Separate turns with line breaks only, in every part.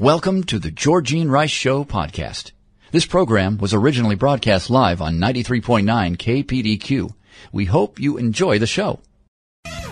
Welcome to the Georgene Rice Show podcast. This program was originally broadcast live on 93.9 KPDQ. We hope you enjoy the show.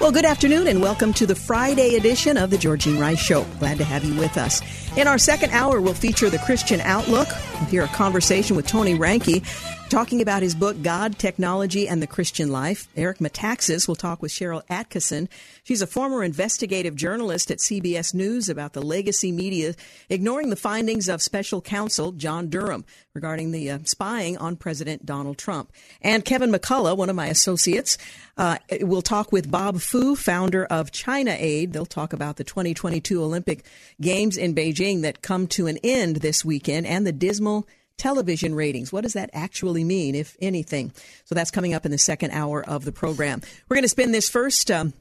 Well, good afternoon and welcome to the Friday edition of the Georgene Rice Show. Glad to have you with us. In our second hour, we'll feature the Christian Outlook. We'll hear a conversation with Tony Reinke talking about his book, God, Technology, and the Christian Life. Eric Metaxas will talk with Sharyl Attkisson. She's a former investigative journalist at CBS News about the legacy media ignoring the findings of special counsel John Durham regarding the uh, spying on President Donald Trump. And Kevin McCullough, one of my associates, uh, will talk with Bob Fu, founder of China Aid. They'll talk about the 2022 Olympic Games in Beijing that come to an end this weekend and the dismal television ratings. What does that actually mean, if anything? So that's coming up in the second hour of the program. We're going to spend this first. Um,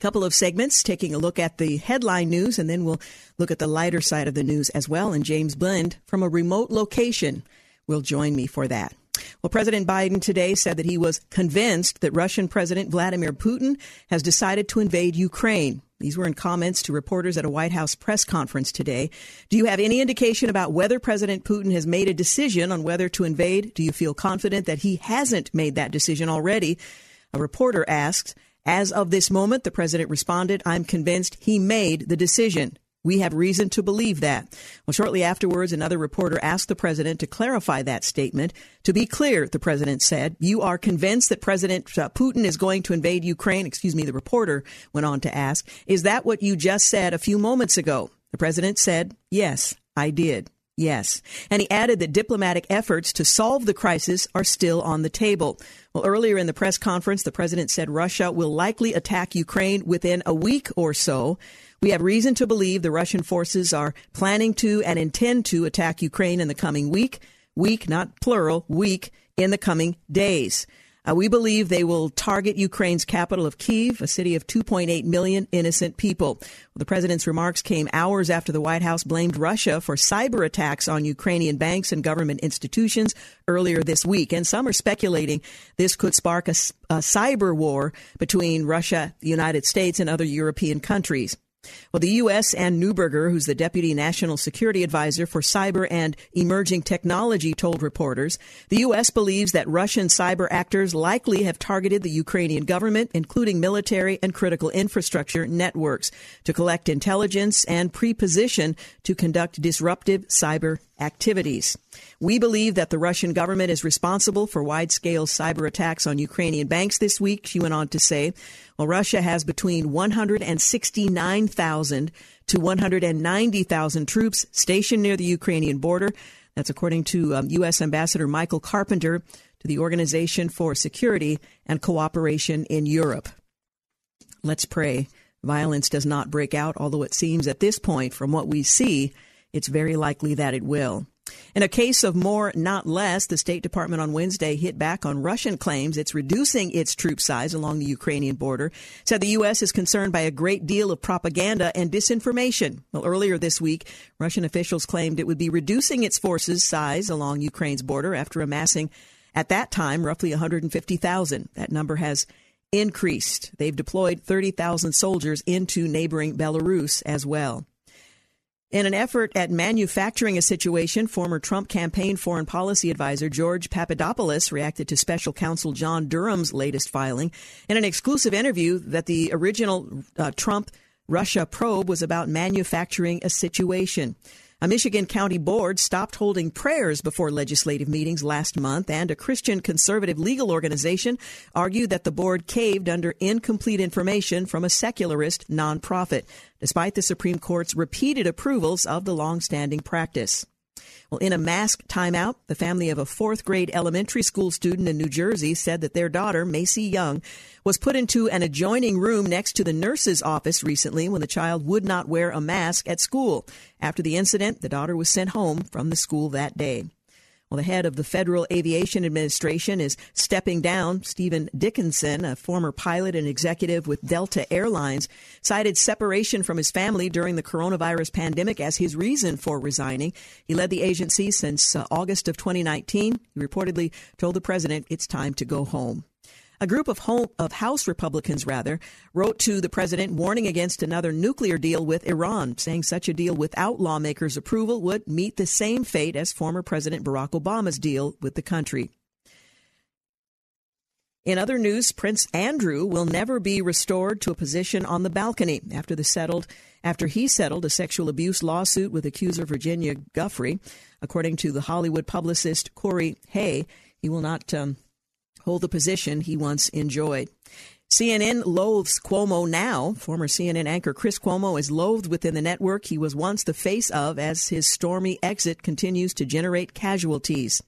couple of segments taking a look at the headline news, and then we'll look at the lighter side of the news as well. And James Blend from a remote location will join me for that. Well, President Biden today said that he was convinced that Russian President Vladimir Putin has decided to invade Ukraine. These were in comments to reporters at a White House press conference today. Do you have any indication about whether President Putin has made a decision on whether to invade? Do you feel confident that he hasn't made that decision already? A reporter asked. As of this moment, the president responded, I'm convinced he made the decision. We have reason to believe that. Well, shortly afterwards, another reporter asked the president to clarify that statement. To be clear, the president said, you are convinced that President uh, Putin is going to invade Ukraine. Excuse me, the reporter went on to ask, is that what you just said a few moments ago? The president said, yes, I did. Yes. And he added that diplomatic efforts to solve the crisis are still on the table. Well, earlier in the press conference, the president said Russia will likely attack Ukraine within a week or so. We have reason to believe the Russian forces are planning to and intend to attack Ukraine in the coming week. Week, not plural, week, in the coming days. Uh, we believe they will target Ukraine's capital of Kiev, a city of 2.8 million innocent people. Well, the president's remarks came hours after the White House blamed Russia for cyber attacks on Ukrainian banks and government institutions earlier this week. And some are speculating this could spark a, a cyber war between Russia, the United States, and other European countries. Well, the U.S. Anne Neuberger, who's the Deputy National Security Advisor for Cyber and Emerging Technology, told reporters the U.S. believes that Russian cyber actors likely have targeted the Ukrainian government, including military and critical infrastructure networks, to collect intelligence and preposition to conduct disruptive cyber activities. We believe that the Russian government is responsible for wide scale cyber attacks on Ukrainian banks this week, she went on to say. Well, Russia has between 169,000 to 190,000 troops stationed near the Ukrainian border. That's according to um, U.S. Ambassador Michael Carpenter to the Organization for Security and Cooperation in Europe. Let's pray violence does not break out, although it seems at this point, from what we see, it's very likely that it will. In a case of more, not less, the State Department on Wednesday hit back on Russian claims it's reducing its troop size along the Ukrainian border. Said the U.S. is concerned by a great deal of propaganda and disinformation. Well, earlier this week, Russian officials claimed it would be reducing its forces' size along Ukraine's border after amassing, at that time, roughly 150,000. That number has increased. They've deployed 30,000 soldiers into neighboring Belarus as well. In an effort at manufacturing a situation, former Trump campaign foreign policy advisor George Papadopoulos reacted to special counsel John Durham's latest filing. In an exclusive interview that the original uh, Trump Russia probe was about manufacturing a situation. A Michigan county board stopped holding prayers before legislative meetings last month, and a Christian conservative legal organization argued that the board caved under incomplete information from a secularist nonprofit, despite the Supreme Court's repeated approvals of the longstanding practice. Well, in a mask timeout, the family of a fourth grade elementary school student in New Jersey said that their daughter, Macy Young, was put into an adjoining room next to the nurse's office recently when the child would not wear a mask at school. After the incident, the daughter was sent home from the school that day. Well, the head of the Federal Aviation Administration is stepping down. Stephen Dickinson, a former pilot and executive with Delta Airlines, cited separation from his family during the coronavirus pandemic as his reason for resigning. He led the agency since uh, August of 2019. He reportedly told the president it's time to go home. A group of, home, of House Republicans, rather, wrote to the president warning against another nuclear deal with Iran, saying such a deal without lawmakers' approval would meet the same fate as former President Barack Obama's deal with the country. In other news, Prince Andrew will never be restored to a position on the balcony after the settled after he settled a sexual abuse lawsuit with accuser Virginia Giuffre. According to the Hollywood publicist Corey Hay, he will not um, hold the position he once enjoyed. CNN loathes Cuomo now. Former CNN anchor Chris Cuomo is loathed within the network he was once the face of as his stormy exit continues to generate casualties.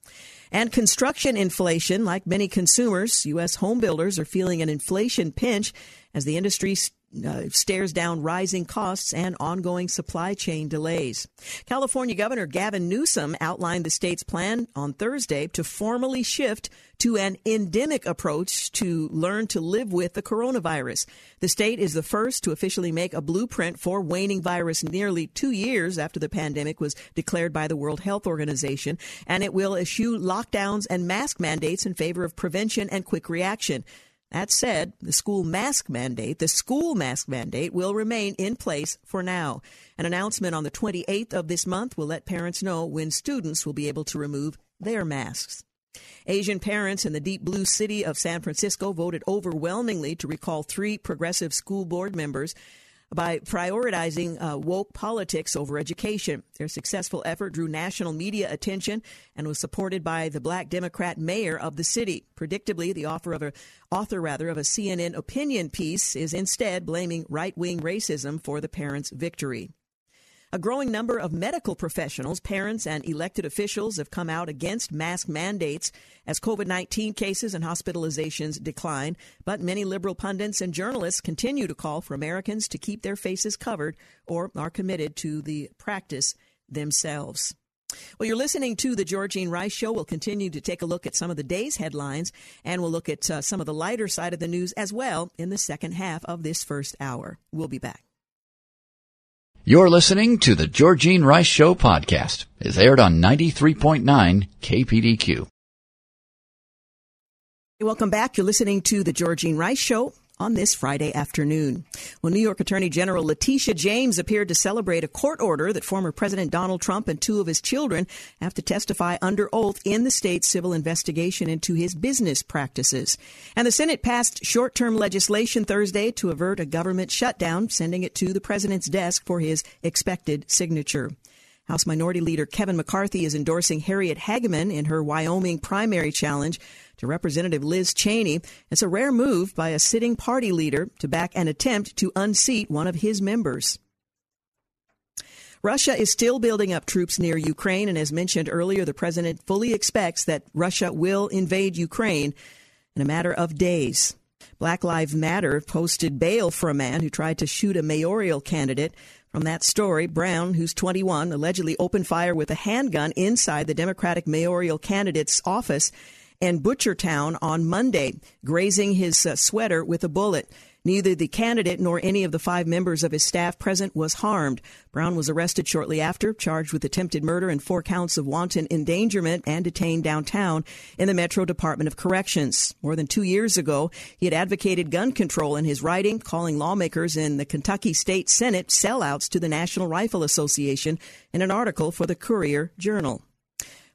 And construction inflation, like many consumers, U.S. home builders are feeling an inflation pinch as the industry uh, stares down rising costs and ongoing supply chain delays. California Governor Gavin Newsom outlined the state's plan on Thursday to formally shift to an endemic approach to learn to live with the coronavirus. The state is the first to officially make a blueprint for waning virus nearly two years after the pandemic was declared by the World Health Organization, and it will issue lockdowns and mask mandates in favor of prevention and quick reaction. That said, the school mask mandate, the school mask mandate will remain in place for now. An announcement on the 28th of this month will let parents know when students will be able to remove their masks. Asian parents in the deep blue city of San Francisco voted overwhelmingly to recall three progressive school board members by prioritizing uh, woke politics over education. Their successful effort drew national media attention and was supported by the black Democrat mayor of the city. Predictably, the author of a author rather of a CNN opinion piece is instead blaming right-wing racism for the parents' victory. A growing number of medical professionals, parents, and elected officials have come out against mask mandates as COVID 19 cases and hospitalizations decline. But many liberal pundits and journalists continue to call for Americans to keep their faces covered or are committed to the practice themselves. Well, you're listening to the Georgene Rice Show. We'll continue to take a look at some of the day's headlines, and we'll look at uh, some of the lighter side of the news as well in the second half of this first hour. We'll be back.
You're listening to the Georgene Rice Show podcast. It's aired on 93.9 KPDQ.
Welcome back. You're listening to the Georgene Rice Show on this Friday afternoon. Well, New York Attorney General Letitia James appeared to celebrate a court order that former President Donald Trump and two of his children have to testify under oath in the state's civil investigation into his business practices. And the Senate passed short term legislation Thursday to avert a government shutdown, sending it to the president's desk for his expected signature. House Minority Leader Kevin McCarthy is endorsing Harriet Hageman in her Wyoming primary challenge to Representative Liz Cheney. It's a rare move by a sitting party leader to back an attempt to unseat one of his members. Russia is still building up troops near Ukraine, and as mentioned earlier, the president fully expects that Russia will invade Ukraine in a matter of days. Black Lives Matter posted bail for a man who tried to shoot a mayoral candidate. From that story, Brown, who's 21, allegedly opened fire with a handgun inside the Democratic mayoral candidate's office and Butchertown on Monday, grazing his uh, sweater with a bullet. Neither the candidate nor any of the five members of his staff present was harmed. Brown was arrested shortly after, charged with attempted murder and four counts of wanton endangerment, and detained downtown in the Metro Department of Corrections. More than two years ago, he had advocated gun control in his writing, calling lawmakers in the Kentucky State Senate sellouts to the National Rifle Association in an article for the Courier Journal.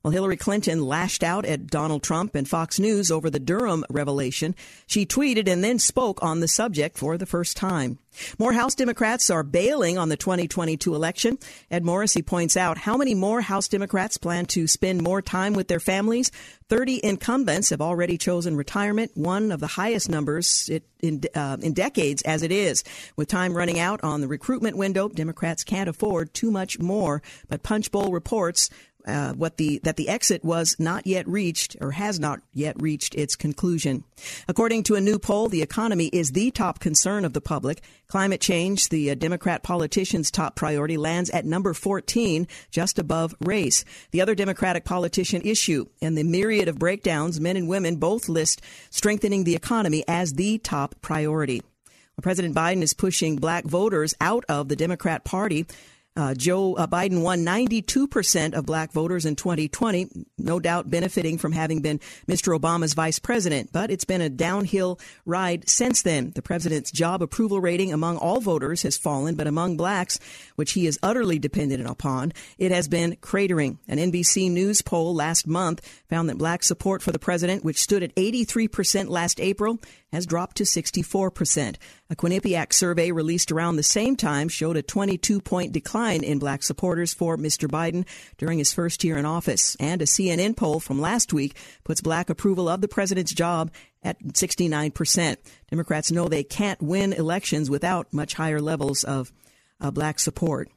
Well, Hillary Clinton lashed out at Donald Trump and Fox News over the Durham revelation. She tweeted and then spoke on the subject for the first time. More House Democrats are bailing on the 2022 election. Ed Morrissey points out how many more House Democrats plan to spend more time with their families. 30 incumbents have already chosen retirement, one of the highest numbers in, uh, in decades as it is. With time running out on the recruitment window, Democrats can't afford too much more. But Punchbowl reports uh, what the that the exit was not yet reached or has not yet reached its conclusion. According to a new poll, the economy is the top concern of the public. Climate change, the uh, Democrat politician's top priority, lands at number 14, just above race. The other Democratic politician issue and the myriad of breakdowns, men and women both list strengthening the economy as the top priority. President Biden is pushing black voters out of the Democrat Party. Uh, Joe uh, Biden won 92% of black voters in 2020, no doubt benefiting from having been Mr. Obama's vice president. But it's been a downhill ride since then. The president's job approval rating among all voters has fallen, but among blacks, which he is utterly dependent upon, it has been cratering. An NBC News poll last month found that black support for the president, which stood at 83% last April, has dropped to 64%. A Quinnipiac survey released around the same time showed a 22 point decline in black supporters for Mr. Biden during his first year in office. And a CNN poll from last week puts black approval of the president's job at 69%. Democrats know they can't win elections without much higher levels of uh, black support.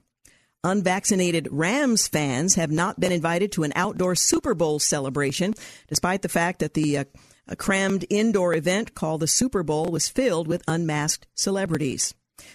Unvaccinated Rams fans have not been invited to an outdoor Super Bowl celebration, despite the fact that the uh, a crammed indoor event called the Super Bowl was filled with unmasked celebrities.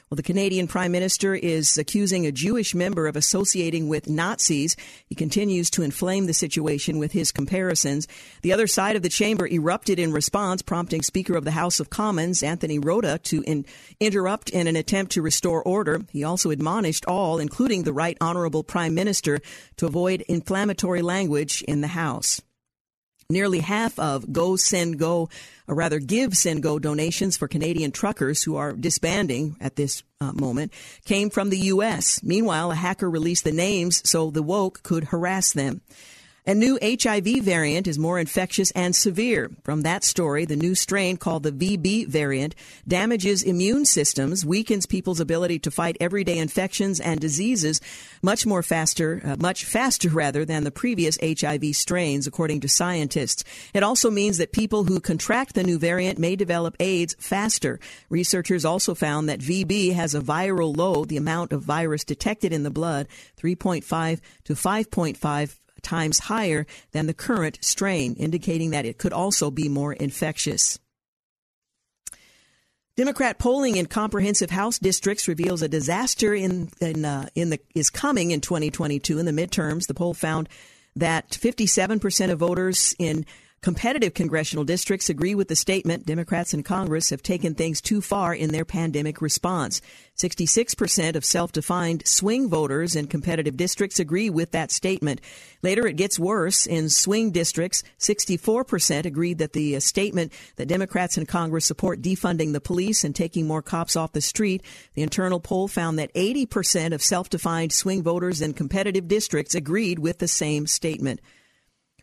Well, the Canadian Prime Minister is accusing a Jewish member of associating with Nazis. He continues to inflame the situation with his comparisons. The other side of the chamber erupted in response, prompting Speaker of the House of Commons, Anthony Rota, to in- interrupt in an attempt to restore order. He also admonished all, including the Right Honorable Prime Minister, to avoid inflammatory language in the House. Nearly half of Go Send Go, or rather Give Send Go donations for Canadian truckers who are disbanding at this uh, moment came from the U.S. Meanwhile, a hacker released the names so the woke could harass them. A new HIV variant is more infectious and severe. From that story, the new strain called the VB variant damages immune systems, weakens people's ability to fight everyday infections and diseases much more faster, uh, much faster rather than the previous HIV strains, according to scientists. It also means that people who contract the new variant may develop AIDS faster. Researchers also found that VB has a viral load, the amount of virus detected in the blood, 3.5 to 5.5 times higher than the current strain, indicating that it could also be more infectious. Democrat polling in comprehensive House districts reveals a disaster in in, uh, in the is coming in 2022 in the midterms. The poll found that 57% of voters in Competitive congressional districts agree with the statement Democrats in Congress have taken things too far in their pandemic response. 66% of self defined swing voters in competitive districts agree with that statement. Later, it gets worse. In swing districts, 64% agreed that the uh, statement that Democrats in Congress support defunding the police and taking more cops off the street. The internal poll found that 80% of self defined swing voters in competitive districts agreed with the same statement.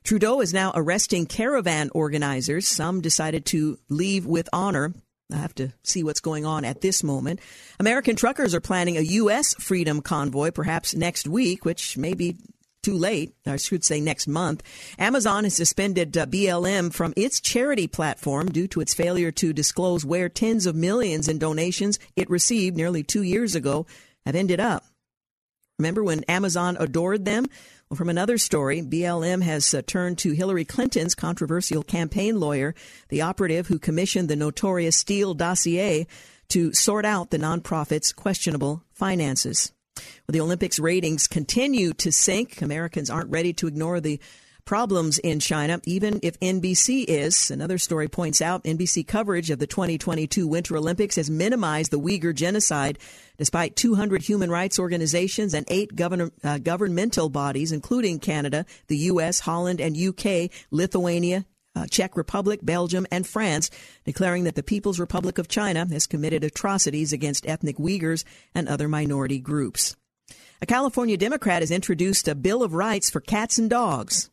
Trudeau is now arresting caravan organizers. Some decided to leave with honor. I have to see what's going on at this moment. American truckers are planning a U.S. freedom convoy perhaps next week, which may be too late. I should say next month. Amazon has suspended uh, BLM from its charity platform due to its failure to disclose where tens of millions in donations it received nearly two years ago have ended up. Remember when Amazon adored them? From another story, BLM has uh, turned to Hillary Clinton's controversial campaign lawyer, the operative who commissioned the notorious Steele dossier to sort out the nonprofit's questionable finances. Well, the Olympics ratings continue to sink. Americans aren't ready to ignore the problems in China, even if NBC is. Another story points out NBC coverage of the 2022 Winter Olympics has minimized the Uyghur genocide, despite 200 human rights organizations and eight uh, governmental bodies, including Canada, the U.S., Holland, and UK, Lithuania, uh, Czech Republic, Belgium, and France, declaring that the People's Republic of China has committed atrocities against ethnic Uyghurs and other minority groups. A California Democrat has introduced a Bill of Rights for cats and dogs.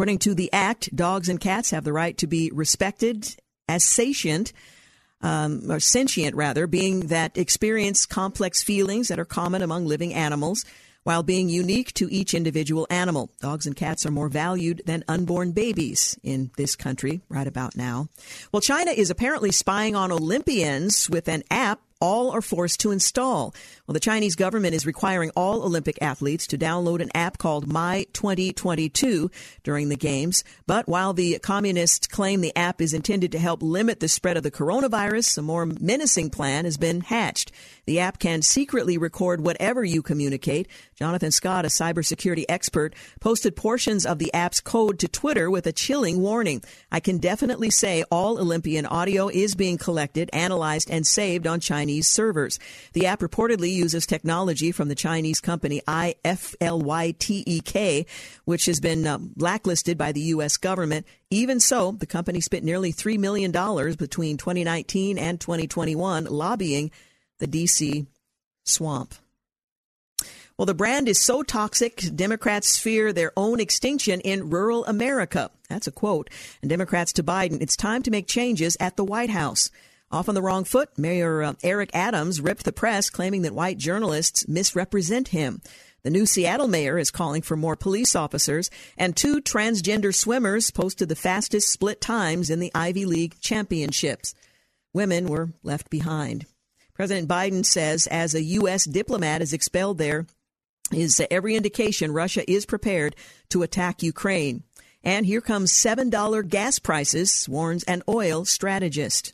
According to the Act, dogs and cats have the right to be respected as sentient, um, or sentient rather, being that experience complex feelings that are common among living animals while being unique to each individual animal. Dogs and cats are more valued than unborn babies in this country right about now. Well, China is apparently spying on Olympians with an app all are forced to install. Well, the Chinese government is requiring all Olympic athletes to download an app called My 2022 during the Games. But while the communists claim the app is intended to help limit the spread of the coronavirus, a more menacing plan has been hatched. The app can secretly record whatever you communicate. Jonathan Scott, a cybersecurity expert, posted portions of the app's code to Twitter with a chilling warning. I can definitely say all Olympian audio is being collected, analyzed, and saved on Chinese servers. The app reportedly uses technology from the Chinese company IFLYTEK, which has been uh, blacklisted by the U.S. government. Even so, the company spent nearly $3 million between 2019 and 2021 lobbying the D.C. swamp. Well, the brand is so toxic, Democrats fear their own extinction in rural America. That's a quote. And Democrats to Biden, it's time to make changes at the White House. Off on the wrong foot, Mayor uh, Eric Adams ripped the press, claiming that white journalists misrepresent him. The new Seattle mayor is calling for more police officers, and two transgender swimmers posted the fastest split times in the Ivy League championships. Women were left behind. President Biden says as a U.S. diplomat is expelled there, is every indication Russia is prepared to attack Ukraine. And here comes $7 gas prices, warns an oil strategist.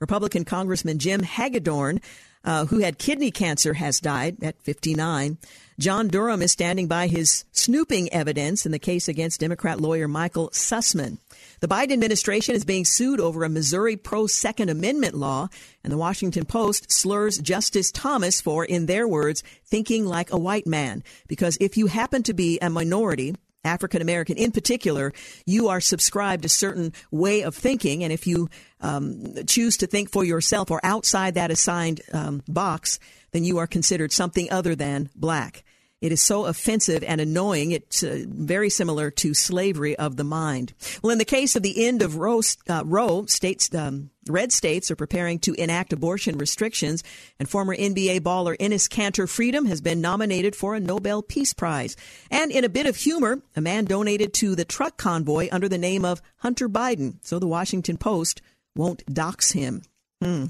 Republican Congressman Jim Hagedorn, uh, who had kidney cancer, has died at 59. John Durham is standing by his snooping evidence in the case against Democrat lawyer Michael Sussmann. The Biden administration is being sued over a Missouri pro Second Amendment law, and the Washington Post slurs Justice Thomas for, in their words, thinking like a white man. Because if you happen to be a minority, African American in particular, you are subscribed a certain way of thinking. And if you um, choose to think for yourself or outside that assigned um, box, then you are considered something other than black. It is so offensive and annoying. It's uh, very similar to slavery of the mind. Well, in the case of the end of Roe, uh, Roe states, um, red states are preparing to enact abortion restrictions, and former NBA baller Enes Kanter Freedom has been nominated for a Nobel Peace Prize. And in a bit of humor, a man donated to the truck convoy under the name of Hunter Biden, so the Washington Post won't dox him. Hmm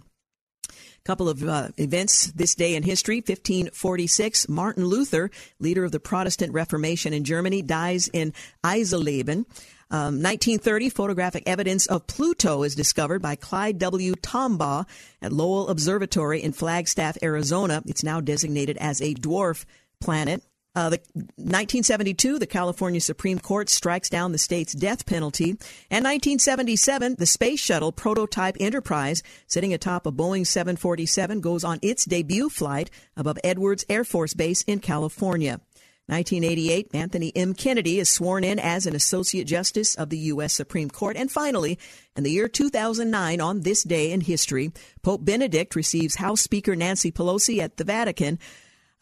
couple of uh, events this day in history. 1546 martin luther leader of the protestant reformation in germany dies in eisleben. Um, 1930 photographic evidence of pluto is discovered by clyde w. Tombaugh at lowell observatory in flagstaff arizona. It's now designated as a dwarf planet uh, the 1972, the California Supreme Court strikes down the state's death penalty. And 1977, the Space Shuttle prototype Enterprise, sitting atop a Boeing 747, goes on its debut flight above Edwards Air Force Base in California. 1988, Anthony M. Kennedy is sworn in as an Associate Justice of the U.S. Supreme Court. And finally, in the year 2009, on this day in history, Pope Benedict receives House Speaker Nancy Pelosi at the Vatican.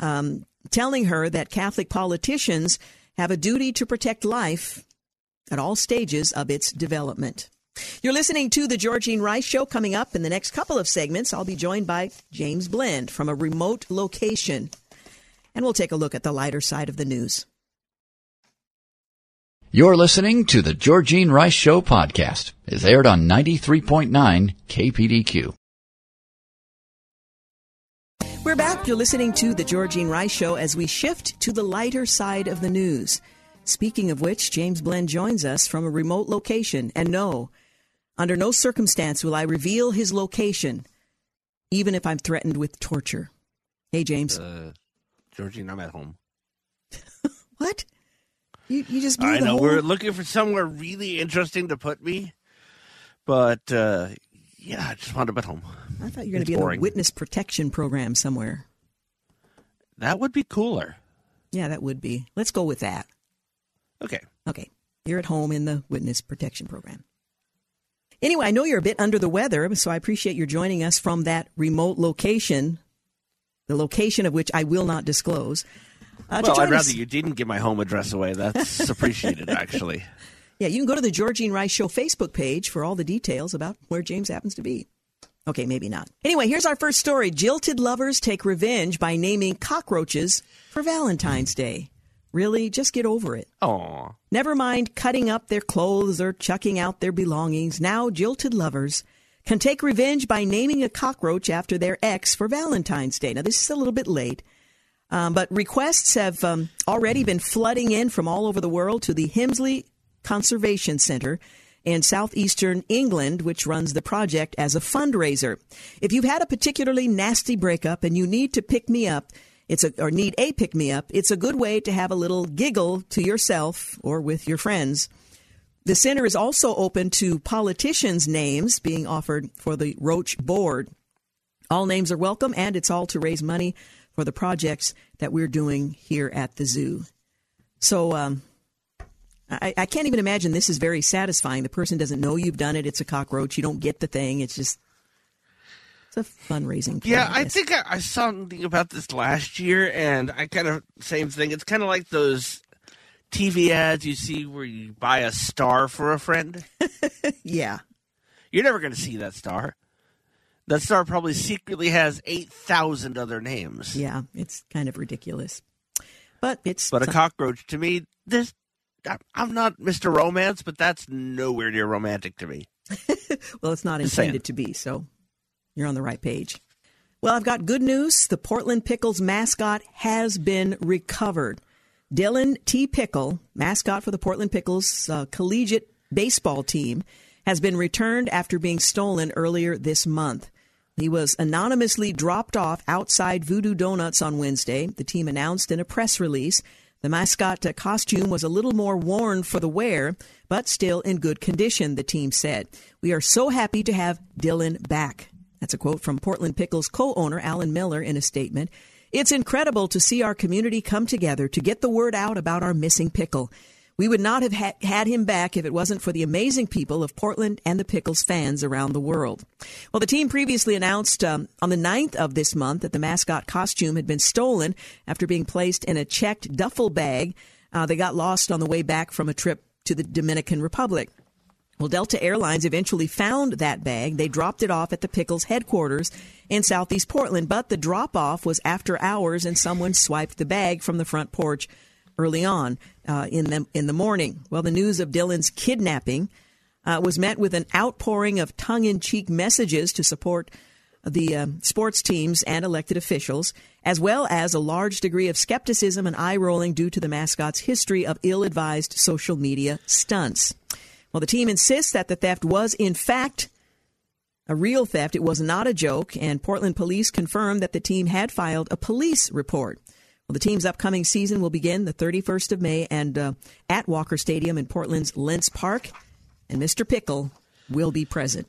Um, telling her that Catholic politicians have a duty to protect life at all stages of its development. You're listening to the Georgene Rice Show. Coming up in the next couple of segments, I'll be joined by James Blend from a remote location. And we'll take a look at the lighter side of the news.
You're listening to the Georgene Rice Show podcast. It's aired on 93.9 KPDQ.
We're back. You're listening to The Georgene Rice Show as we shift to the lighter side of the news. Speaking of which, James Blend joins us from a remote location. And no, under no circumstance will I reveal his location, even if I'm threatened with torture. Hey, James.
Uh, Georgene, I'm at home.
what? You, you just
I know.
whole...
We're looking for somewhere really interesting to put me. But uh, yeah, I just wound up at home.
I thought you were going to be boring. in a witness protection program somewhere.
That would be cooler.
Yeah, that would be. Let's go with that.
Okay.
Okay. You're at home in the witness protection program. Anyway, I know you're a bit under the weather, so I appreciate your joining us from that remote location, the location of which I will not disclose.
Uh, well, I'd rather you didn't give my home address away. That's appreciated, actually.
Yeah, you can go to the Georgene Rice Show Facebook page for all the details about where James happens to be. Okay, maybe not. Anyway, here's our first story. Jilted lovers take revenge by naming cockroaches for Valentine's Day. Really? Just get over it.
Aw.
Never mind cutting up their clothes or chucking out their belongings. Now, jilted lovers can take revenge by naming a cockroach after their ex for Valentine's Day. Now, this is a little bit late, um, but requests have um, already been flooding in from all over the world to the Hemsley Conservation Center in southeastern England, which runs the project as a fundraiser. If you've had a particularly nasty breakup and you need to pick me up, it's a, or need a pick me up, it's a good way to have a little giggle to yourself or with your friends. The center is also open to politicians' names being offered for the Roach Board. All names are welcome, and it's all to raise money for the projects that we're doing here at the zoo. So um, I, I, can't even imagine this is very satisfying. The person doesn't know you've done it. It's a cockroach. You don't get the thing. It's just it's a fundraising.
Yeah, I, I think I, I, saw something about this last year, and I kind of same thing. It's kind of like those TV ads you see where you buy a star for a friend.
yeah,
you're never going to see that star. That star probably secretly has eight thousand other names.
Yeah, it's kind of ridiculous. But it's
but a cockroach to me. This I'm not Mr. Romance, but that's nowhere near romantic to me.
well, it's not intended to be, so you're on the right page. Well, I've got good news. The Portland Pickles mascot has been recovered. Dylan T. Pickle, mascot for the Portland Pickles uh, collegiate baseball team, has been returned after being stolen earlier this month. He was anonymously dropped off outside Voodoo Donuts on Wednesday, the team announced in a press release. The mascot costume was a little more worn for the wear, but still in good condition, the team said. We are so happy to have Dylan back. That's a quote from Portland Pickles co owner Alan Miller in a statement. It's incredible to see our community come together to get the word out about our missing pickle. We would not have ha- had him back if it wasn't for the amazing people of Portland and the Pickles fans around the world. Well, the team previously announced um, on the 9th of this month that the mascot costume had been stolen after being placed in a checked duffel bag. Uh, they got lost on the way back from a trip to the Dominican Republic. Well, Delta Airlines eventually found that bag. They dropped it off at the Pickles headquarters in Southeast Portland, but the drop off was after hours and someone swiped the bag from the front porch early on uh, in the in the morning. Well, the news of Dylan's kidnapping uh, was met with an outpouring of tongue-in-cheek messages to support the uh, sports teams and elected officials, as well as a large degree of skepticism and eye rolling due to the mascot's history of ill-advised social media stunts. Well, the team insists that the theft was in fact a real theft. It was not a joke, and Portland police confirmed that the team had filed a police report. Well, the team's upcoming season will begin the 31st of May and uh, at Walker Stadium in Portland's Lents Park, and Mr. Pickle will be present.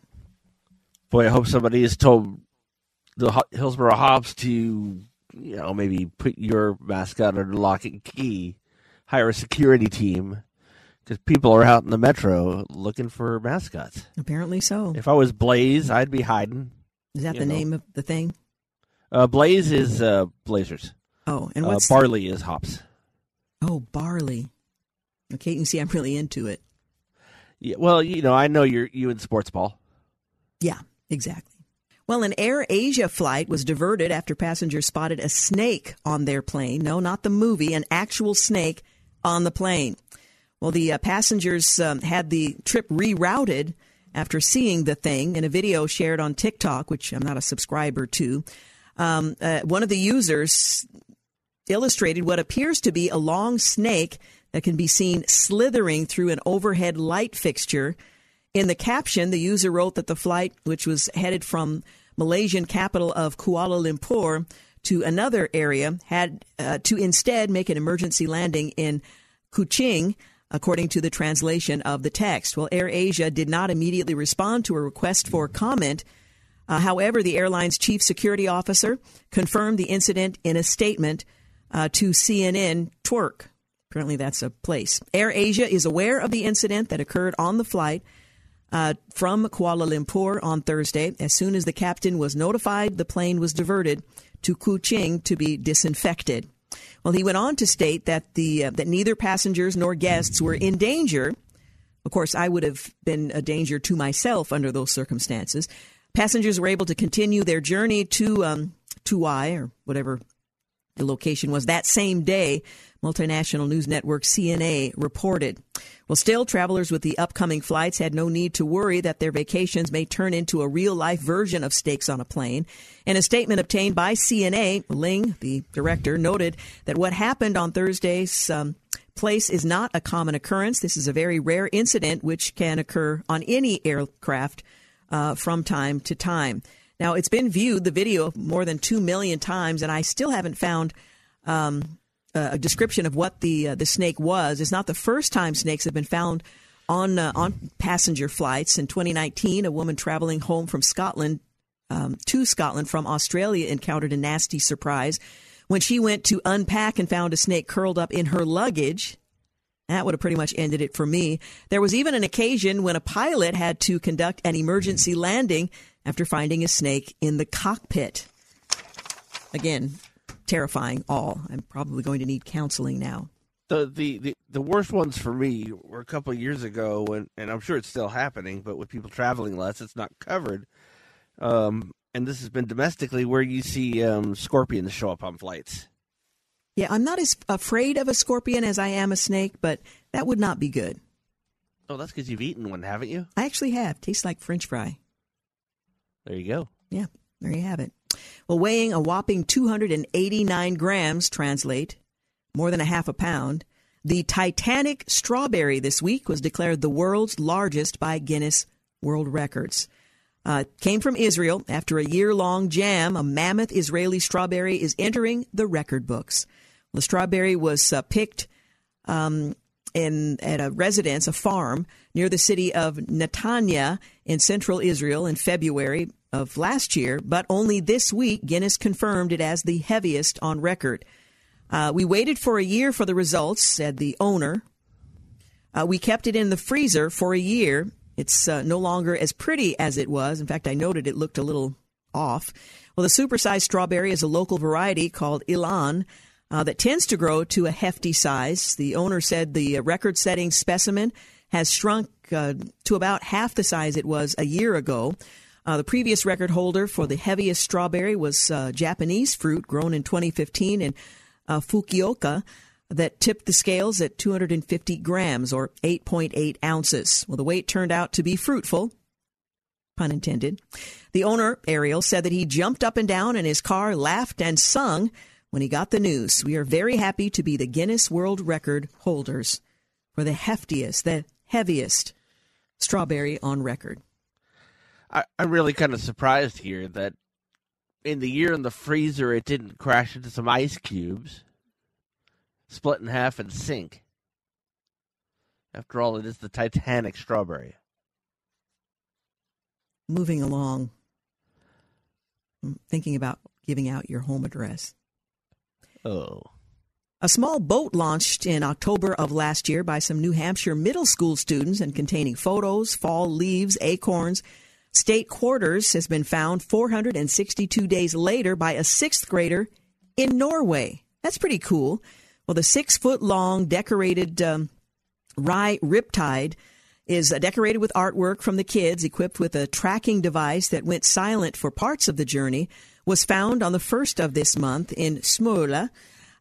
Boy, I hope somebody has told the Hillsboro Hops to, you know, maybe put your mascot under lock and key, hire a security team, because people are out in the metro looking for mascots.
Apparently so.
If I was Blaze, I'd be hiding.
Is that the know. name of the thing?
Uh, Blaze is uh, Blazers.
Oh, and
uh,
what's
uh, barley is hops.
Oh, barley. Okay, you can see I'm really into it.
Yeah, well, you know, I know you're you in sports ball.
Yeah, exactly. Well, an Air Asia flight was diverted after passengers spotted a snake on their plane. No, not the movie, an actual snake on the plane. Well, the uh, passengers um, had the trip rerouted after seeing the thing in a video shared on TikTok, which I'm not a subscriber to. Um, uh, one of the users illustrated what appears to be a long snake that can be seen slithering through an overhead light fixture. In the caption, the user wrote that the flight, which was headed from Malaysian capital of Kuala Lumpur to another area, had uh, to instead make an emergency landing in Kuching, according to the translation of the text. Well, Air Asia did not immediately respond to a request for comment. Uh, however, the airline's chief security officer confirmed the incident in a statement uh, to CNN Twerk. Apparently, that's a place. Air Asia is aware of the incident that occurred on the flight uh, from Kuala Lumpur on Thursday. As soon as the captain was notified, the plane was diverted to Kuching to be disinfected. Well, he went on to state that the uh, that neither passengers nor guests were in danger. Of course, I would have been a danger to myself under those circumstances. Passengers were able to continue their journey to um, Tuai or whatever the location was that same day, multinational news network CNA reported. Well, still, travelers with the upcoming flights had no need to worry that their vacations may turn into a real life version of Snakes on a Plane. In a statement obtained by CNA, Ling, the director, noted that what happened on Thursday's um, place is not a common occurrence. This is a very rare incident which can occur on any aircraft uh, from time to time. Now, it's been viewed, the video, more than 2 million times, and I still haven't found um, a description of what the uh, the snake was. It's not the first time snakes have been found on uh, on passenger flights. In 2019, a woman traveling home from Scotland um, to Scotland from Australia encountered a nasty surprise when she went to unpack and found a snake curled up in her luggage. That would have pretty much ended it for me. There was even an occasion when a pilot had to conduct an emergency landing after finding a snake in the cockpit. Again, terrifying all. I'm probably going to need counseling now.
The, the, the, the worst ones for me were a couple of years ago, when, and I'm sure it's still happening, but with people traveling less, it's not covered. Um, and this has been domestically where you see um, scorpions show up on flights.
Yeah, I'm not as afraid of a scorpion as I am a snake, but that would not be good.
Oh, that's because you've eaten one, haven't you?
I actually have. Tastes like French fry.
There you go.
Yeah, there you have it. Well, weighing a whopping 289 grams, translate more than a half a pound, the Titanic strawberry this week was declared the world's largest by Guinness World Records. Uh, came from Israel. After a year long jam, a mammoth Israeli strawberry is entering the record books. The strawberry was uh, picked um, in at a residence, a farm near the city of Netanya in central Israel in February of last year, but only this week Guinness confirmed it as the heaviest on record. Uh, we waited for a year for the results, said the owner. Uh, we kept it in the freezer for a year. It's uh, no longer as pretty as it was. In fact, I noted it looked a little off. Well, the supersized strawberry is a local variety called Ilan uh, that tends to grow to a hefty size. The owner said the record setting specimen has shrunk uh, to about half the size it was a year ago. Uh, the previous record holder for the heaviest strawberry was uh, Japanese fruit grown in 2015 in uh, Fukuoka that tipped the scales at 250 grams or 8.8 ounces. Well, the weight turned out to be fruitful, pun intended. The owner, Ariel, said that he jumped up and down in his car, laughed, and sung when he got the news. We are very happy to be the Guinness World Record holders for the heftiest, the heaviest strawberry on record.
I, I'm really kind of surprised here that in the year in the freezer it didn't crash into some ice cubes, split in half, and sink. After all, it is the Titanic strawberry.
Moving along, I'm thinking about giving out your home address.
Oh.
A small boat launched in October of last year by some New Hampshire middle school students and containing photos, fall leaves, acorns, State quarters has been found 462 days later by a sixth grader in Norway. That's pretty cool. Well, the six foot long decorated um, rye riptide is uh, decorated with artwork from the kids, equipped with a tracking device that went silent for parts of the journey, was found on the first of this month in Smøla,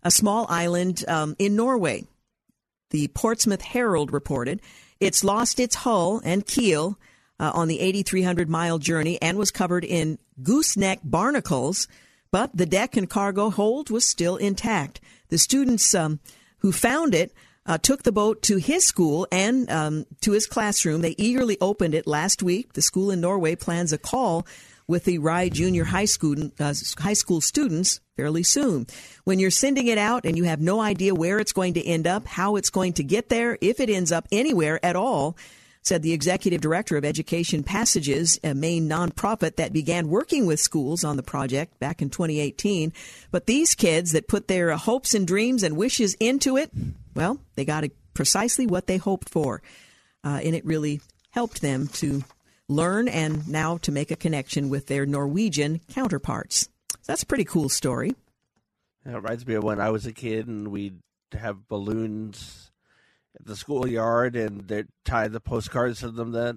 a small island um, in Norway. The Portsmouth Herald reported it's lost its hull and keel uh, on the 8,300 mile journey and was covered in gooseneck barnacles, but the deck and cargo hold was still intact. The students um, who found it uh, took the boat to his school and um, to his classroom. They eagerly opened it last week. The school in Norway plans a call with the Rye Junior High School, uh, high school students fairly soon. When you're sending it out and you have no idea where it's going to end up, how it's going to get there, if it ends up anywhere at all, said the executive director of Education Passages, a Maine nonprofit that began working with schools on the project back in 2018. But these kids that put their hopes and dreams and wishes into it, well, they got precisely what they hoped for. Uh, and it really helped them to learn and now to make a connection with their Norwegian counterparts. That's a pretty cool story.
It reminds me of when I was a kid and we'd have balloons at the schoolyard and they tie the postcards to them that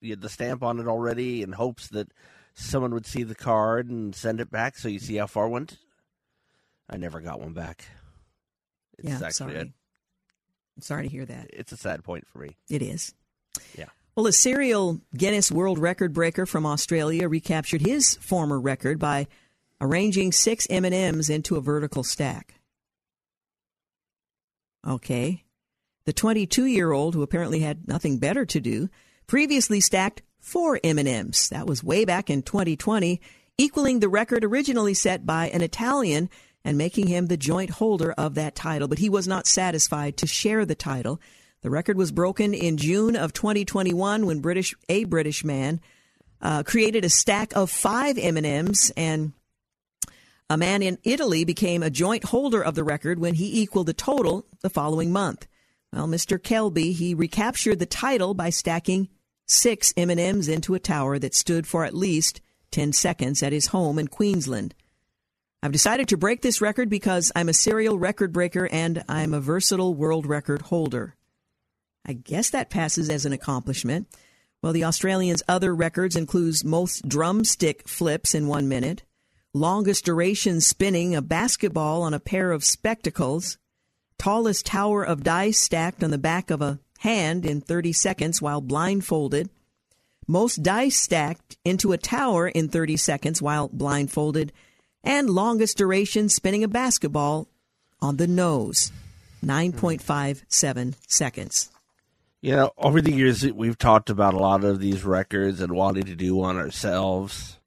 you had the stamp on it already in hopes that someone would see the card and send it back so you see how far went. I never got one back. It's
yeah,
actually
sorry.
A,
I'm sorry to hear that.
it's a sad point for me.
It is.
Yeah.
Well, a serial Guinness World Record breaker from Australia recaptured his former record by arranging six M&Ms into a vertical stack. Okay. The 22-year-old, who apparently had nothing better to do, previously stacked four M&Ms. That was way back in 2020, equaling the record originally set by an Italian and making him the joint holder of that title. But he was not satisfied to share the title. The record was broken in June of 2021 when British a British man uh, created a stack of five M&Ms and a man in Italy became a joint holder of the record when he equaled the total the following month. Well, Mr. Kelby, he recaptured the title by stacking six M&Ms into a tower that stood for at least 10 seconds at his home in Queensland. I've decided to break this record because I'm a serial record breaker and I'm a versatile world record holder. I guess that passes as an accomplishment. Well, the Australian's other records includes most drumstick flips in one minute, longest duration spinning a basketball on a pair of spectacles, tallest tower of dice stacked on the back of a hand in 30 seconds while blindfolded, most dice stacked into a tower in 30 seconds while blindfolded, and longest duration spinning a basketball on the nose, 9.57 seconds.
You know, over the years, we've talked about a lot of these records and wanting to do one ourselves.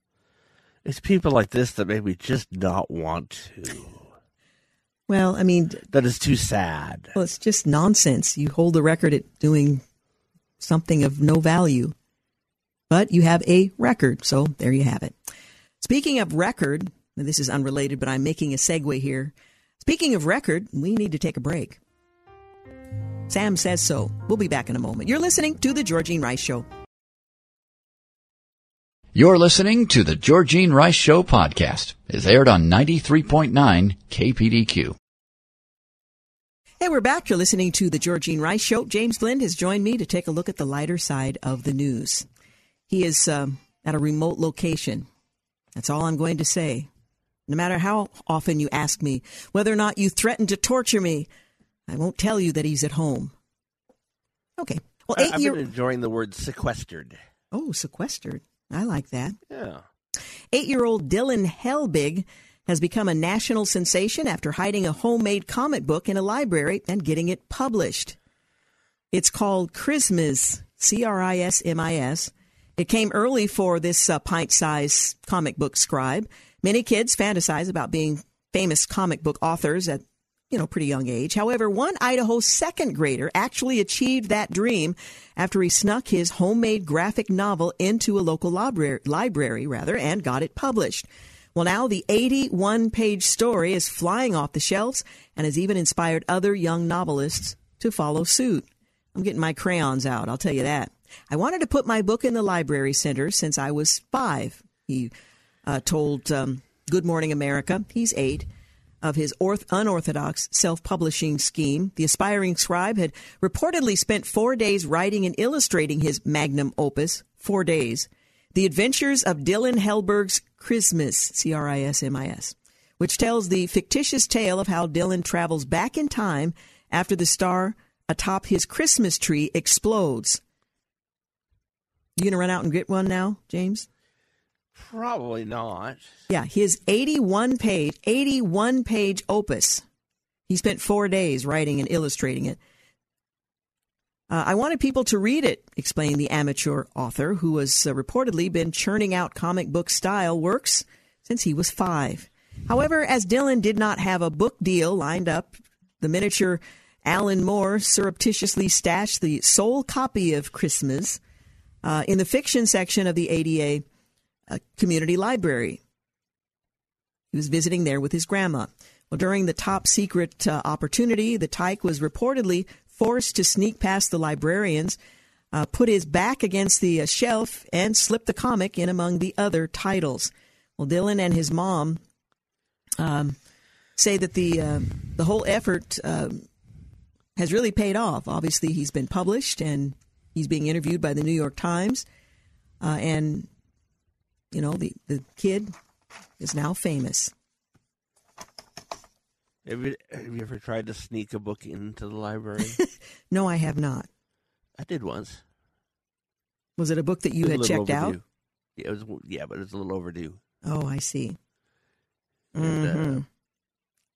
It's people like this that make me just not want to.
Well, I mean,
That is too sad.
well, it's just nonsense. You hold the record at doing something of no value, but you have a record. So there you have it. Speaking of record, this is unrelated, but I'm making a segue here. Speaking of record, we need to take a break. Sam says so. We'll be back in a moment. You're listening to The Georgene Rice Show.
You're listening to the Georgene Rice Show podcast. It's aired on 93.9 KPDQ.
Hey, we're back. You're listening to The Georgene Rice Show. James Blend has joined me to take a look at the lighter side of the news. He is um, at a remote location. That's all I'm going to say. No matter how often you ask me whether or not you threaten to torture me, I won't tell you that he's at home. Okay. Well,
I-
eight
I've
year
been enjoying the word sequestered.
oh sequestered. I like that.
Yeah.
Eight year old Dylan Helbig has become a national sensation after hiding a homemade comic book in a library and getting it published. It's called Christmas, C R I S M I S. It came early for this uh, pint sized comic book scribe. Many kids fantasize about being famous comic book authors at you know, pretty young age. However, one Idaho second grader actually achieved that dream after he snuck his homemade graphic novel into a local library, library rather, and got it published. Well, now the 81 page story is flying off the shelves and has even inspired other young novelists to follow suit. I'm getting my crayons out, I'll tell you that. I wanted to put my book in the library center since I was five. He uh, told um, Good Morning America, he's eight, of his orth- unorthodox self publishing scheme. The aspiring scribe had reportedly spent four days writing and illustrating his magnum opus, four days. The Adventures of Dylan Helbig's Christmas, C R I S M I S, which tells the fictitious tale of how Dylan travels back in time after the star atop his Christmas tree explodes. You gonna run out and get one now, James?
Probably not.
Yeah, his 81 page 81 page opus. He spent 4 days writing and illustrating it. Uh, I wanted people to read it, explained the amateur author, who has uh, reportedly been churning out comic book style works since he was five. However, as Dylan did not have a book deal lined up, the miniature Alan Moore surreptitiously stashed the sole copy of Christmas uh, in the fiction section of the Ada uh, community library. He was visiting there with his grandma. Well, during the top secret uh, opportunity, the tyke was reportedly forced to sneak past the librarians, uh, put his back against the uh, shelf, and slip the comic in among the other titles. Well, Dylan and his mom um, say that the uh, the whole effort um has really paid off. Obviously, he's been published and he's being interviewed by the New York Times, uh, and you know the the kid is now famous.
Have you, have you ever tried to sneak a book into the library?
No, I have not.
I did once.
Was it a book that you had checked out?
overdue. Yeah, it was. Yeah, but it's a little overdue.
Oh, I see.
And, uh,
Mhm.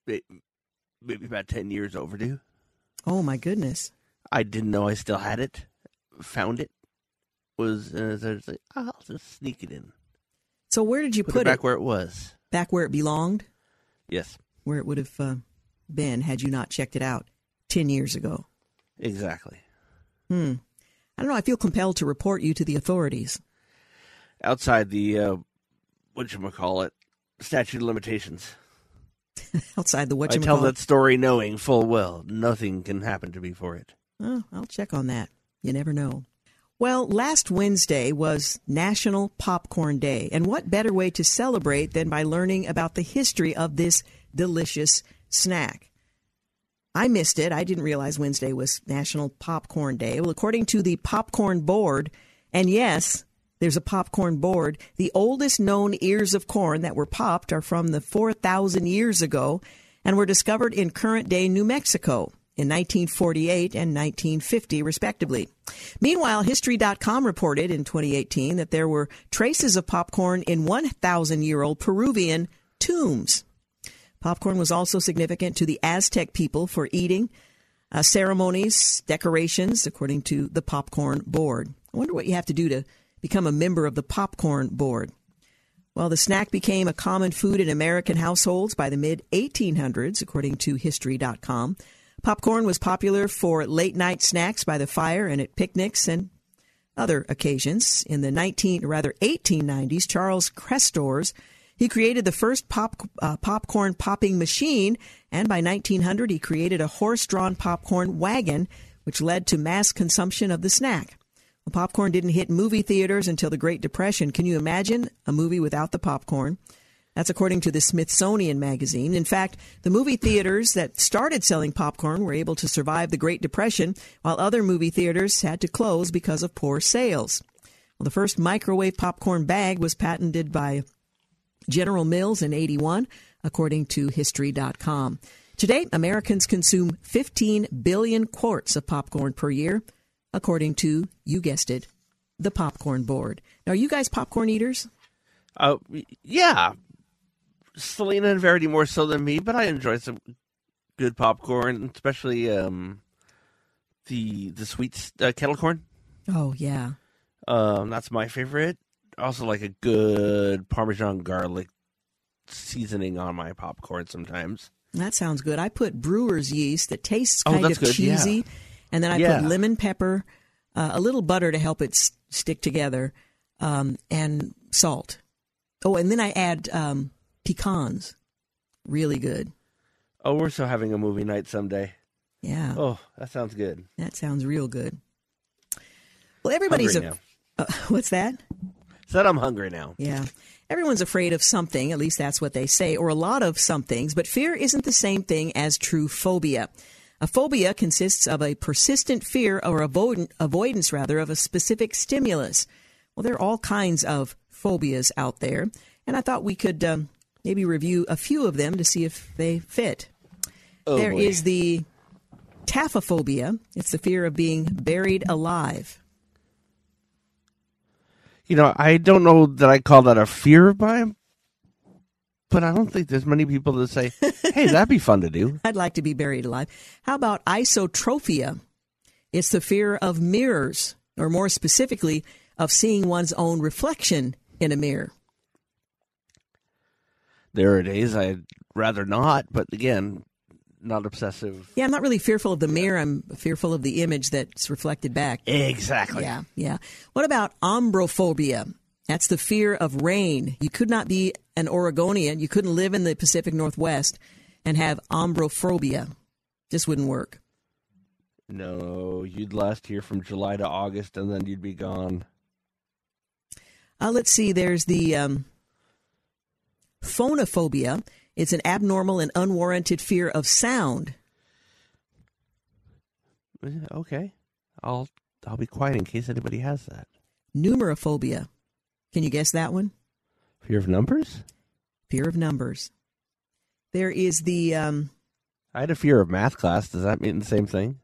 may- maybe about ten years overdue.
Oh my goodness.
I didn't know I still had it. Found it. Was uh, was like, "Oh, I'll just sneak it in.
So where did you
Put,
put,
it back where it was.
Back where it belonged,
Yes,
where it would have uh, been had you not checked it out ten years ago.
exactly.
Hmm. I don't know. I feel compelled to report you to the authorities.
Outside the uh, what you call it statute of limitations.
Outside the what
I
you
tell that story knowing full well nothing can happen to me for it.
Oh, I'll check on that. You never know. Well, last Wednesday was National Popcorn Day, and what better way to celebrate than by learning about the history of this delicious snack? I missed it. I didn't realize Wednesday was National Popcorn Day. Well, according to the Popcorn Board, and yes, there's a popcorn board, the oldest known ears of corn that were popped are from the 4,000 years ago and were discovered in current day New Mexico in 1948 and 1950, respectively. Meanwhile, History.com reported in 2018 that there were traces of popcorn in 1,000 year old Peruvian tombs. Popcorn was also significant to the Aztec people for eating, uh, ceremonies, decorations, according to the Popcorn Board. I wonder what you have to do to become a member of the Popcorn Board. Well, the snack became a common food in American households by the mid 1800s, according to History.com. Popcorn was popular for late night snacks by the fire and at picnics and other occasions. In the 19, rather 1890s, Charles Cretors he created the first pop, uh, popcorn popping machine, and by 1900 he created a horse-drawn popcorn wagon, which led to mass consumption of the snack. Well, popcorn didn't hit movie theaters until the Great Depression. Can you imagine a movie without the popcorn? That's according to the Smithsonian Magazine. In fact, the movie theaters that started selling popcorn were able to survive the Great Depression, while other movie theaters had to close because of poor sales. Well, the first microwave popcorn bag was patented by General Mills in 81, according to History.com. Today, Americans consume 15 billion quarts of popcorn per year, according to, you guessed it, the Popcorn Board. Now, are you guys popcorn eaters?
Uh, yeah, Selena and Verity more so than me, but I enjoy some good popcorn, especially um, the the sweet uh, kettle corn.
Oh, yeah.
Um, that's my favorite. Also, like a good Parmesan garlic seasoning on my popcorn sometimes.
That sounds good. I put brewer's yeast that tastes
Oh,
kind
that's
of
good, yeah.
cheesy, and then I
Yeah.
put lemon pepper, uh, a little butter to help it s- stick together, um, and salt. Oh, and then I add um, pecans. Really good.
Oh, we're so having a movie night someday.
Yeah,
Oh, that sounds good.
that sounds real good. Well, everybody's a, uh, what's that?
Said I'm hungry now.
Yeah. Everyone's afraid of something, at least that's what they say, or a lot of some things, but fear isn't the same thing as true phobia. A phobia consists of a persistent fear or avoid- avoidance, rather, of a specific stimulus. Well, there are all kinds of phobias out there, and I thought we could um, maybe review a few of them to see if they fit. Oh, there
boy.
is the taphophobia. It's the fear of being buried alive.
You know, I don't know that I call that a fear by but I don't think there's many people that say, "Hey, that'd be fun to do."
I'd like to be buried alive. How about isotrophia? It's the fear of mirrors, or more specifically, of seeing one's own reflection in a mirror.
There are days I'd rather not, but again, not obsessive.
Yeah, I'm not really fearful of the mirror. I'm fearful of the image that's reflected back.
Exactly.
Yeah, yeah. What about ombrophobia? That's the fear of rain. You could not be an Oregonian. You couldn't live in the Pacific Northwest and have ombrophobia. Just wouldn't work.
No, you'd last here from July to August, and then you'd be gone.
Uh, let's see. There's the um, phonophobia. It's an abnormal and unwarranted fear of sound.
Okay, I'll I'll be quiet in case anybody has that.
Numerophobia. Can you guess that one?
Fear of numbers?
Fear of numbers. There is the um,
I had a fear of math class. Does that mean the same thing?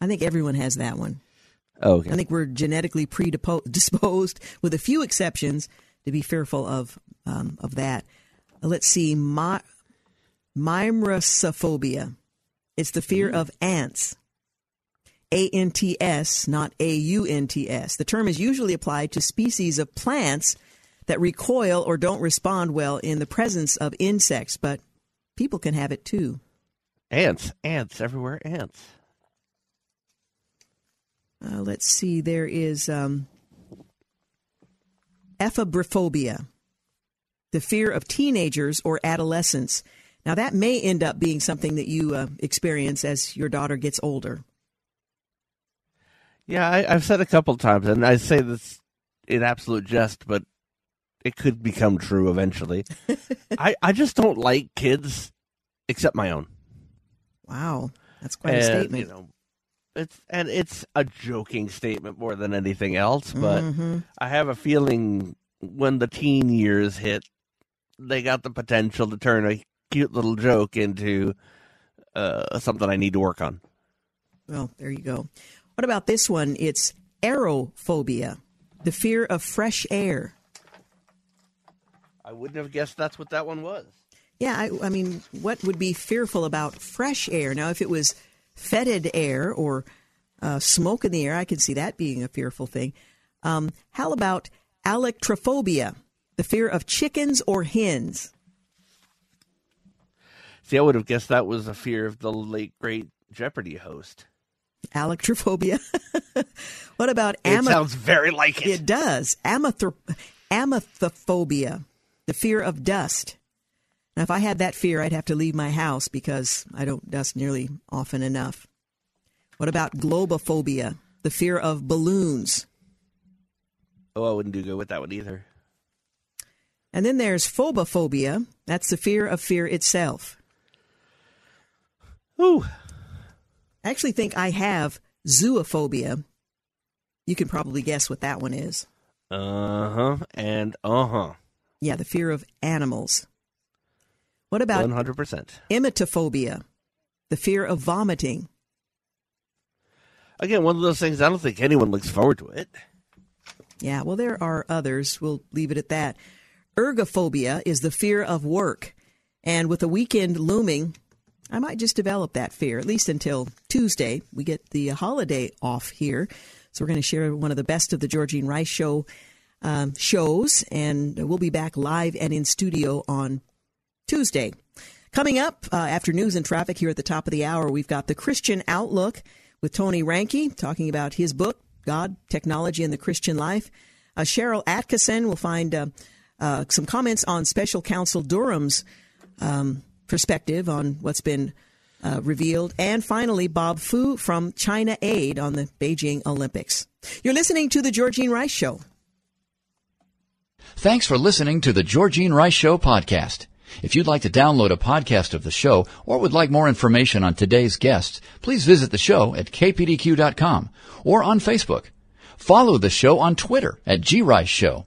I think everyone has that one.
Oh, okay.
I think we're genetically predisposed, with a few exceptions, to be fearful of um, of that. Let's see, my, mimrosophobia. It's the fear of ants. A N T S, not A U N T S. The term is usually applied to species of plants that recoil or don't respond well in the presence of insects, but people can have it too.
Ants, ants everywhere, ants.
Uh, let's see, there is um, the fear of teenagers or adolescents. Now, that may end up being something that you uh, experience as your daughter gets older.
Yeah, I, have said a couple times, and I say this in absolute jest, but it could become true eventually. I, I just don't like kids except my own.
Wow, that's quite
and,
a statement.
You know, it's and it's a joking statement more than anything else, but
mm-hmm.
I have a feeling when the teen years hit, they got the potential to turn a cute little joke into uh, something I need to work on.
Well, there you go. What about this one? It's aerophobia, the fear of fresh air.
I wouldn't have guessed that's what that one was.
Yeah, I, I mean, what would be fearful about fresh air? Now, if it was fetid air or uh, smoke in the air, I can see that being a fearful thing. Um, how about alektorophobia, the fear of chickens or hens?
See, I would have guessed that was a fear of the late great Jeopardy host.
Alektorophobia. what about
It sounds very like it.
It does. Amathophobia, the fear of dust. Now, if I had that fear, I'd have to leave my house because I don't dust nearly often enough. What about globophobia, the fear of balloons?
Oh, I wouldn't do good with that one either.
And then there's phobophobia. That's the fear of fear itself.
Ooh.
I actually think I have zoophobia. You can probably guess what that one is.
Uh huh. And uh huh.
Yeah, the fear of animals. What about
100%?
emetophobia, the fear of vomiting?
Again, one of those things I don't think anyone looks forward to it.
Yeah, well, there are others. We'll leave it at that. Ergophobia is the fear of work. And with the weekend looming, I might just develop that fear, at least until Tuesday. We get the holiday off here. So we're going to share one of the best of the Georgene Rice Show um, shows, and we'll be back live and in studio on Tuesday. Coming up uh, after news and traffic here at the top of the hour, we've got the Christian Outlook with Tony Reinke talking about his book, God, Technology, and the Christian Life. Uh, Sharyl Attkisson will find uh, uh, some comments on Special Counsel Durham's um, perspective on what's been uh, revealed. And finally, Bob Fu from China Aid on the Beijing Olympics. You're listening to The Georgene Rice Show.
Thanks for listening to the Georgene Rice Show podcast. If you'd like to download a podcast of the show or would like more information on today's guests, please visit the show at kpdq.com or on Facebook. Follow the show on Twitter at grice show